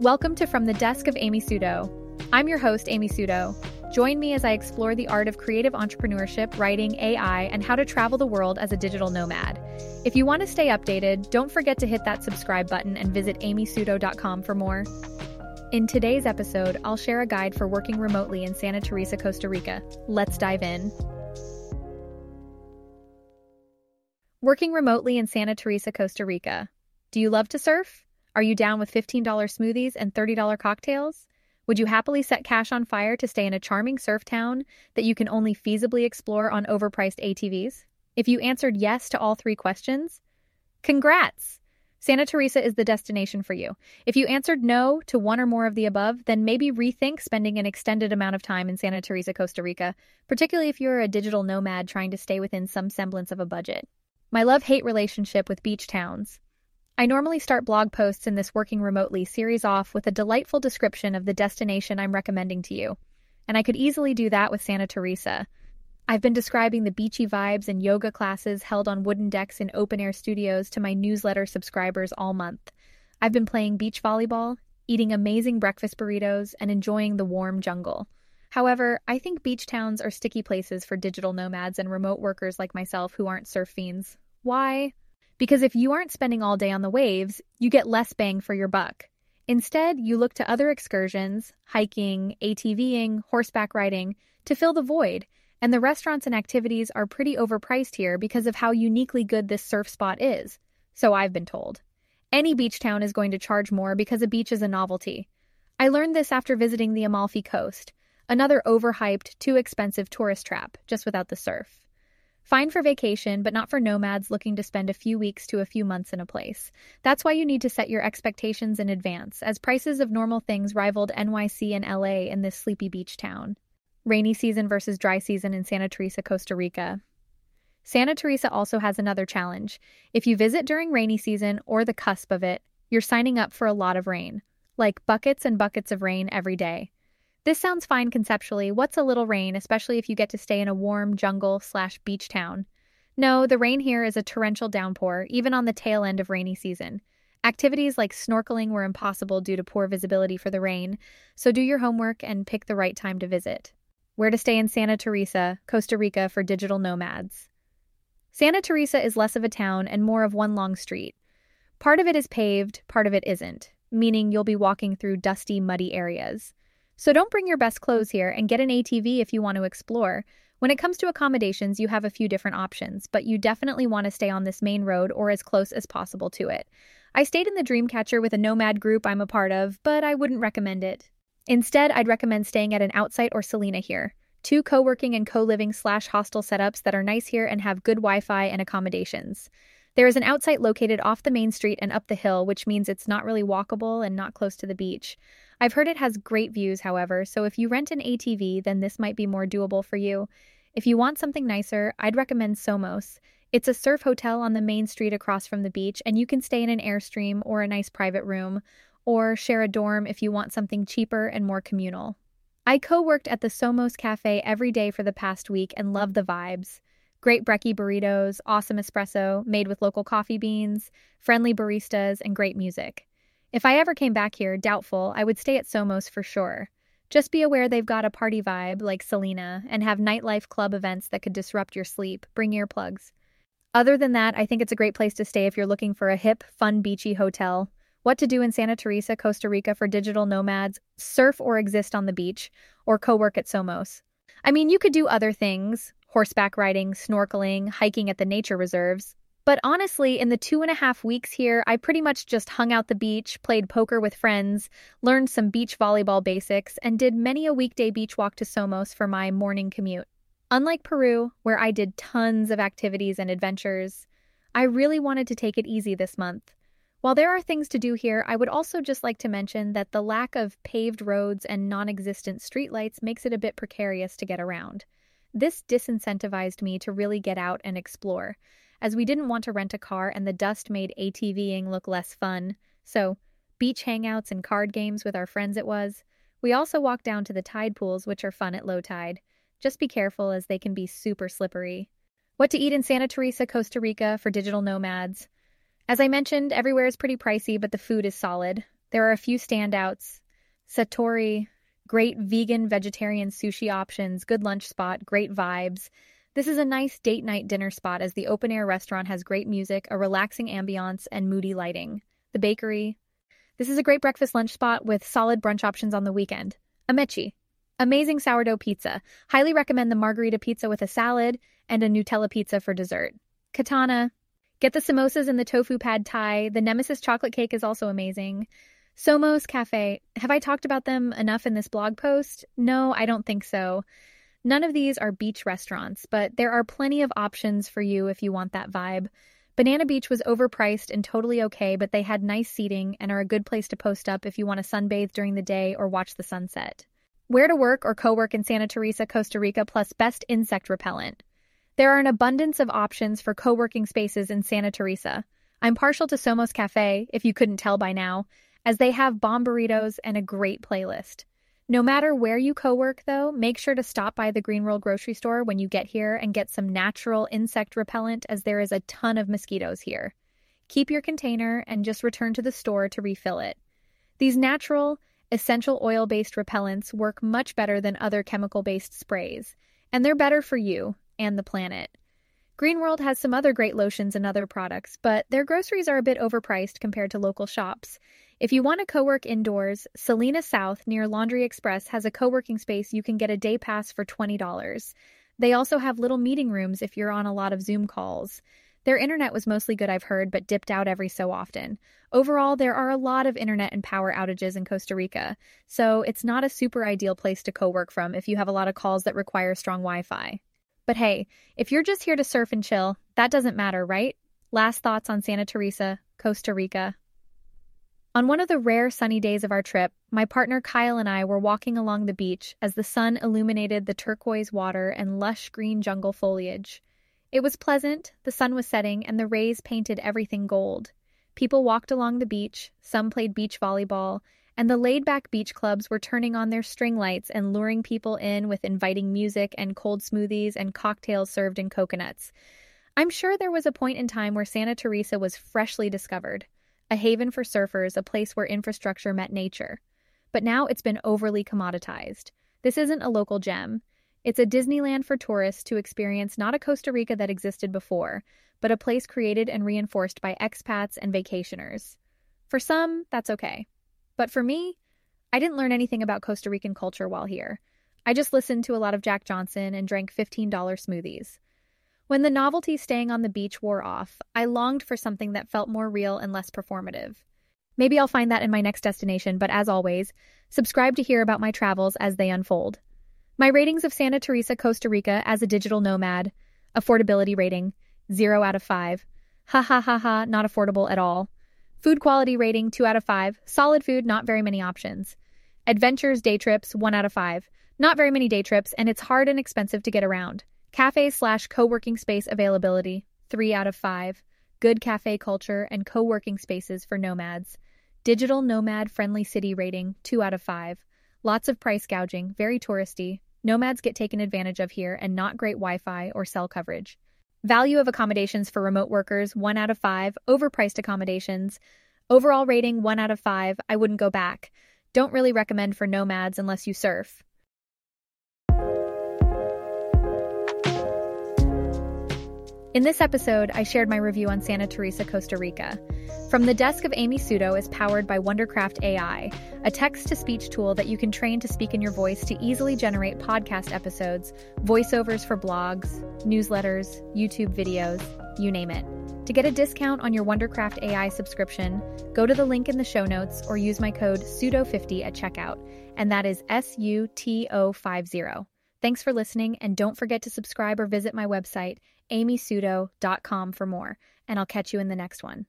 Welcome to From the Desk of Amy Suto. I'm your host, Amy Suto. Join me as I explore the art of creative entrepreneurship, writing, AI, and how to travel the world as a digital nomad. If you want to stay updated, don't forget to hit that subscribe button and visit amysuto.com for more. In today's episode, I'll share a guide for working remotely in Santa Teresa, Costa Rica. Let's dive in. Working remotely in Santa Teresa, Costa Rica. Do you love to surf? Are you down with $15 smoothies and $30 cocktails? Would you happily set cash on fire to stay in a charming surf town that you can only feasibly explore on overpriced ATVs? If you answered yes to all three questions, congrats! Santa Teresa is the destination for you. If you answered no to one or more of the above, then maybe rethink spending an extended amount of time in Santa Teresa, Costa Rica, particularly if you're a digital nomad trying to stay within some semblance of a budget. My love hate relationship with beach towns. I normally start blog posts in this Working Remotely series off with a delightful description of the destination I'm recommending to you, and I could easily do that with Santa Teresa. I've been describing the beachy vibes and yoga classes held on wooden decks in open air studios to my newsletter subscribers all month. I've been playing beach volleyball, eating amazing breakfast burritos, and enjoying the warm jungle. However, I think beach towns are sticky places for digital nomads and remote workers like myself who aren't surf fiends. Why? Because if you aren't spending all day on the waves, you get less bang for your buck. Instead, you look to other excursions, hiking, ATVing, horseback riding, to fill the void, and the restaurants and activities are pretty overpriced here because of how uniquely good this surf spot is. So I've been told. Any beach town is going to charge more because a beach is a novelty. I learned this after visiting the Amalfi Coast, another overhyped, too expensive tourist trap, just without the surf. Fine for vacation, but not for nomads looking to spend a few weeks to a few months in a place. That's why you need to set your expectations in advance, as prices of normal things rivaled NYC and LA in this sleepy beach town. Rainy season versus dry season in Santa Teresa, Costa Rica. Santa Teresa also has another challenge. If you visit during rainy season or the cusp of it, you're signing up for a lot of rain, like buckets and buckets of rain every day. This sounds fine conceptually. What's a little rain, especially if you get to stay in a warm jungle slash beach town? No, the rain here is a torrential downpour, even on the tail end of rainy season. Activities like snorkeling were impossible due to poor visibility for the rain, so do your homework and pick the right time to visit. Where to stay in Santa Teresa, Costa Rica for digital nomads. Santa Teresa is less of a town and more of one long street. Part of it is paved, part of it isn't, meaning you'll be walking through dusty, muddy areas. So don't bring your best clothes here and get an ATV if you want to explore. When it comes to accommodations, you have a few different options, but you definitely want to stay on this main road or as close as possible to it. I stayed in the Dreamcatcher with a nomad group I'm a part of, but I wouldn't recommend it. Instead, I'd recommend staying at an Outsite or Selina here. Two co working and co living slash hostel setups that are nice here and have good Wi Fi and accommodations. There is an Outsite located off the main street and up the hill, which means it's not really walkable and not close to the beach. I've heard it has great views, however, so if you rent an ATV, then this might be more doable for you. If you want something nicer, I'd recommend Somos. It's a surf hotel on the main street across from the beach, and you can stay in an Airstream or a nice private room, or share a dorm if you want something cheaper and more communal. I co worked at the Somos Cafe every day for the past week and love the vibes. Great brekkie burritos, awesome espresso made with local coffee beans, friendly baristas, and great music. If I ever came back here, doubtful, I would stay at Somos for sure. Just be aware they've got a party vibe like Selina, and have nightlife club events that could disrupt your sleep. Bring earplugs. Other than that, I think it's a great place to stay if you're looking for a hip, fun, beachy hotel. What to do in Santa Teresa, Costa Rica for digital nomads, surf or exist on the beach, or co work at Somos. I mean, you could do other things horseback riding, snorkeling, hiking at the nature reserves, but honestly, in the two and a half weeks here, I pretty much just hung out the beach, played poker with friends, learned some beach volleyball basics, and did many a weekday beach walk to Somos for my morning commute. Unlike Peru, where I did tons of activities and adventures, I really wanted to take it easy this month. While there are things to do here, I would also just like to mention that the lack of paved roads and non existent streetlights makes it a bit precarious to get around. This disincentivized me to really get out and explore as we didn't want to rent a car and the dust made ATVing look less fun. So, beach hangouts and card games with our friends it was. We also walked down to the tide pools, which are fun at low tide. Just be careful as they can be super slippery. What to eat in Santa Teresa, Costa Rica for digital nomads. As I mentioned, everywhere is pretty pricey, but the food is solid. There are a few standouts. Satori, great vegan vegetarian sushi options, good lunch spot, great vibes. This is a nice date night dinner spot as the open air restaurant has great music, a relaxing ambiance, and moody lighting. The bakery. This is a great breakfast lunch spot with solid brunch options on the weekend. Amechi. Amazing sourdough pizza. Highly recommend the margarita pizza with a salad and a Nutella pizza for dessert. Katana. Get the samosas and the tofu pad thai. The Nemesis chocolate cake is also amazing. Somos Cafe. Have I talked about them enough in this blog post? No, I don't think so. None of these are beach restaurants, but there are plenty of options for you if you want that vibe. Banana Beach was overpriced and totally okay, but they had nice seating and are a good place to post up if you want to sunbathe during the day or watch the sunset. Where to work or co work in Santa Teresa, Costa Rica, plus best insect repellent. There are an abundance of options for co working spaces in Santa Teresa. I'm partial to Somos Cafe, if you couldn't tell by now, as they have bomb burritos and a great playlist. No matter where you co work, though, make sure to stop by the Green World grocery store when you get here and get some natural insect repellent, as there is a ton of mosquitoes here. Keep your container and just return to the store to refill it. These natural, essential oil based repellents work much better than other chemical based sprays, and they're better for you and the planet. Green World has some other great lotions and other products, but their groceries are a bit overpriced compared to local shops, if you want to co work indoors, Selina South near Laundry Express has a co working space you can get a day pass for $20. They also have little meeting rooms if you're on a lot of Zoom calls. Their internet was mostly good, I've heard, but dipped out every so often. Overall, there are a lot of internet and power outages in Costa Rica, so it's not a super ideal place to co work from if you have a lot of calls that require strong Wi Fi. But hey, if you're just here to surf and chill, that doesn't matter, right? Last thoughts on Santa Teresa, Costa Rica. On one of the rare sunny days of our trip, my partner Kyle and I were walking along the beach as the sun illuminated the turquoise water and lush green jungle foliage. It was pleasant, the sun was setting, and the rays painted everything gold. People walked along the beach, some played beach volleyball, and the laid back beach clubs were turning on their string lights and luring people in with inviting music and cold smoothies and cocktails served in coconuts. I'm sure there was a point in time where Santa Teresa was freshly discovered a haven for surfers, a place where infrastructure met nature. But now it's been overly commoditized. This isn't a local gem. It's a Disneyland for tourists to experience not a Costa Rica that existed before, but a place created and reinforced by expats and vacationers. For some, that's okay. But for me, I didn't learn anything about Costa Rican culture while here. I just listened to a lot of Jack Johnson and drank $15 smoothies. When the novelty staying on the beach wore off, I longed for something that felt more real and less performative. Maybe I'll find that in my next destination, but as always, subscribe to hear about my travels as they unfold. My ratings of Santa Teresa, Costa Rica as a digital nomad affordability rating 0 out of 5. Ha ha ha ha, not affordable at all. Food quality rating 2 out of 5. Solid food, not very many options. Adventures, day trips 1 out of 5. Not very many day trips, and it's hard and expensive to get around. Cafe slash co working space availability, 3 out of 5. Good cafe culture and co working spaces for nomads. Digital nomad friendly city rating, 2 out of 5. Lots of price gouging, very touristy. Nomads get taken advantage of here and not great Wi Fi or cell coverage. Value of accommodations for remote workers, 1 out of 5. Overpriced accommodations. Overall rating, 1 out of 5. I wouldn't go back. Don't really recommend for nomads unless you surf. In this episode, I shared my review on Santa Teresa, Costa Rica. From the desk of Amy Suto is powered by Wondercraft AI, a text to speech tool that you can train to speak in your voice to easily generate podcast episodes, voiceovers for blogs, newsletters, YouTube videos, you name it. To get a discount on your Wondercraft AI subscription, go to the link in the show notes or use my code SUTO50 at checkout, and that is S U T O 50. Thanks for listening, and don't forget to subscribe or visit my website, amysuto.com, for more. And I'll catch you in the next one.